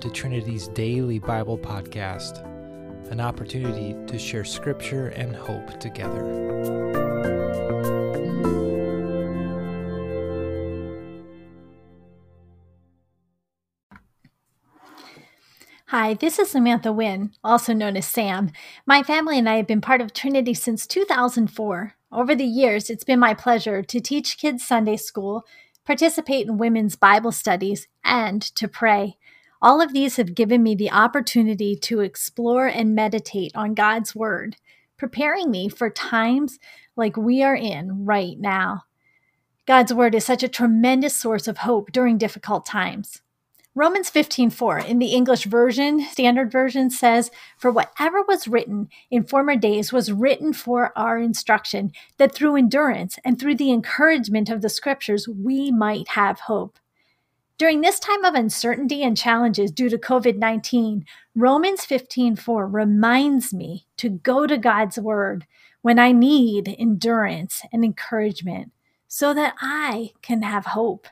to Trinity's daily Bible podcast, an opportunity to share scripture and hope together. Hi, this is Samantha Wynn, also known as Sam. My family and I have been part of Trinity since 2004. Over the years, it's been my pleasure to teach kids Sunday school, participate in women's Bible studies, and to pray. All of these have given me the opportunity to explore and meditate on God's Word, preparing me for times like we are in right now. God's Word is such a tremendous source of hope during difficult times. Romans 15:4 in the English version, standard version says, "For whatever was written in former days was written for our instruction, that through endurance and through the encouragement of the scriptures we might have hope." During this time of uncertainty and challenges due to COVID-19, Romans 15:4 reminds me to go to God's word when I need endurance and encouragement so that I can have hope.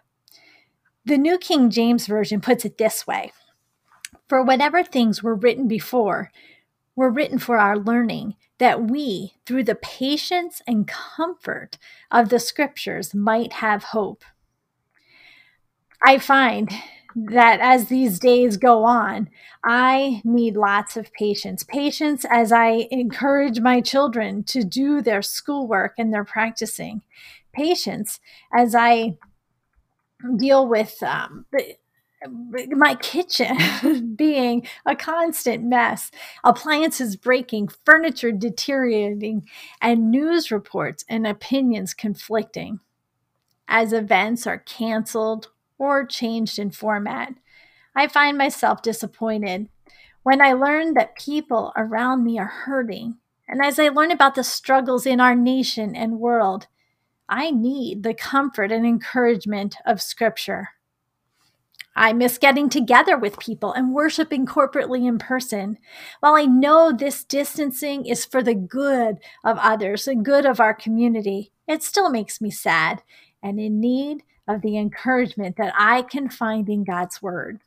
The New King James Version puts it this way For whatever things were written before were written for our learning, that we, through the patience and comfort of the scriptures, might have hope. I find that as these days go on, I need lots of patience. Patience as I encourage my children to do their schoolwork and their practicing. Patience as I deal with um, my kitchen being a constant mess, appliances breaking, furniture deteriorating, and news reports and opinions conflicting as events are canceled or changed in format. I find myself disappointed when I learn that people around me are hurting, and as I learn about the struggles in our nation and world. I need the comfort and encouragement of Scripture. I miss getting together with people and worshiping corporately in person. While I know this distancing is for the good of others, the good of our community, it still makes me sad and in need of the encouragement that I can find in God's Word.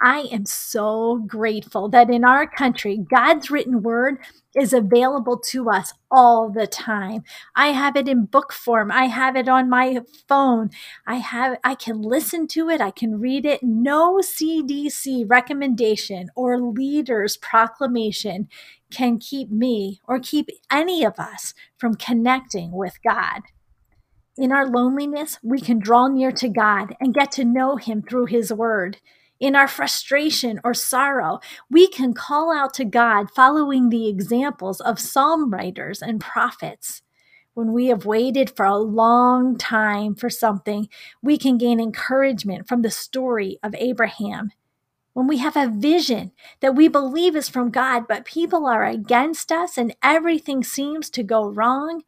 I am so grateful that in our country, God's written word is available to us all the time. I have it in book form. I have it on my phone. I have I can listen to it, I can read it. No CDC recommendation or leader's proclamation can keep me or keep any of us from connecting with God. In our loneliness, we can draw near to God and get to know him through his word in our frustration or sorrow, we can call out to God following the examples of psalm writers and prophets. When we have waited for a long time for something, we can gain encouragement from the story of Abraham. When we have a vision that we believe is from God, but people are against us and everything seems to go wrong,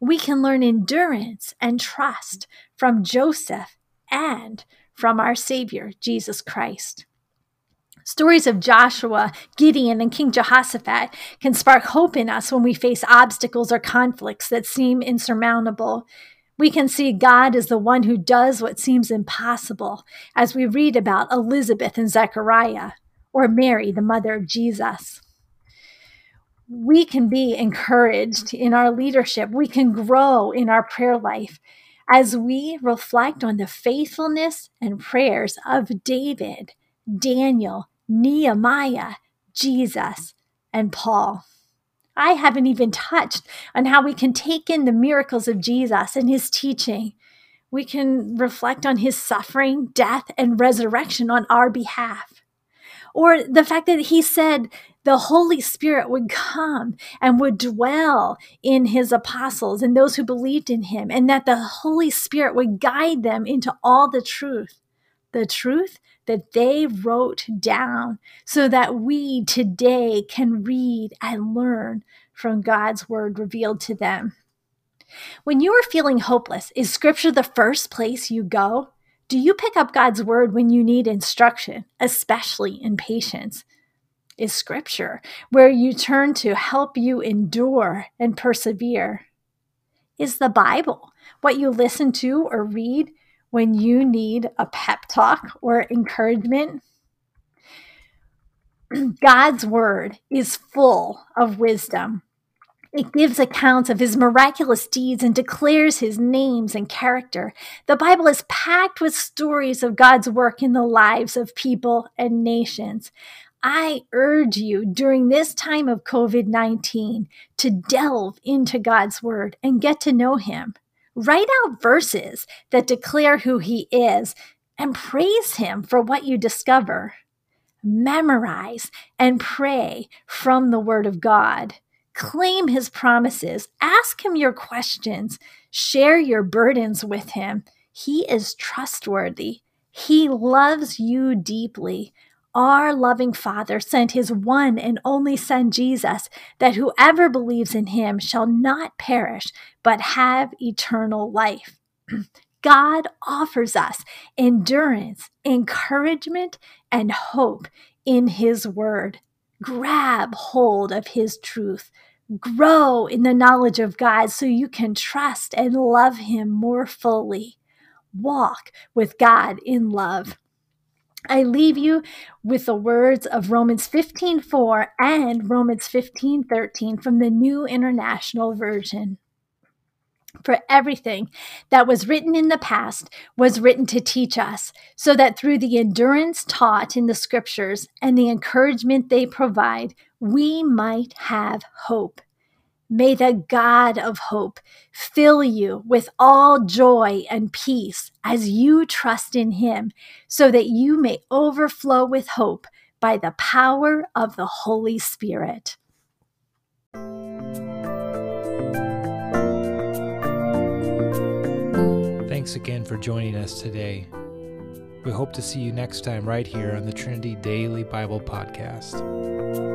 we can learn endurance and trust from Joseph and from our Savior, Jesus Christ. Stories of Joshua, Gideon, and King Jehoshaphat can spark hope in us when we face obstacles or conflicts that seem insurmountable. We can see God as the one who does what seems impossible, as we read about Elizabeth and Zechariah, or Mary, the mother of Jesus. We can be encouraged in our leadership. We can grow in our prayer life as we reflect on the faithfulness and prayers of David, Daniel, Nehemiah, Jesus, and Paul. I haven't even touched on how we can take in the miracles of Jesus and his teaching. We can reflect on his suffering, death, and resurrection on our behalf. Or the fact that he said the Holy Spirit would come and would dwell in his apostles and those who believed in him, and that the Holy Spirit would guide them into all the truth. The truth that they wrote down so that we today can read and learn from God's word revealed to them. When you are feeling hopeless, is scripture the first place you go? Do you pick up God's word when you need instruction, especially in patience? is scripture, where you turn to help you endure and persevere. Is the Bible what you listen to or read when you need a pep talk or encouragement? God's word is full of wisdom. It gives accounts of his miraculous deeds and declares his names and character. The Bible is packed with stories of God's work in the lives of people and nations. I urge you during this time of COVID 19 to delve into God's Word and get to know Him. Write out verses that declare who He is and praise Him for what you discover. Memorize and pray from the Word of God. Claim His promises. Ask Him your questions. Share your burdens with Him. He is trustworthy. He loves you deeply. Our loving Father sent his one and only Son, Jesus, that whoever believes in him shall not perish, but have eternal life. God offers us endurance, encouragement, and hope in his word. Grab hold of his truth. Grow in the knowledge of God so you can trust and love him more fully. Walk with God in love. I leave you with the words of Romans 15:4 and Romans 15:13 from the New International Version. For everything that was written in the past was written to teach us, so that through the endurance taught in the scriptures and the encouragement they provide, we might have hope. May the God of hope fill you with all joy and peace as you trust in him, so that you may overflow with hope by the power of the Holy Spirit. Thanks again for joining us today. We hope to see you next time right here on the Trinity Daily Bible Podcast.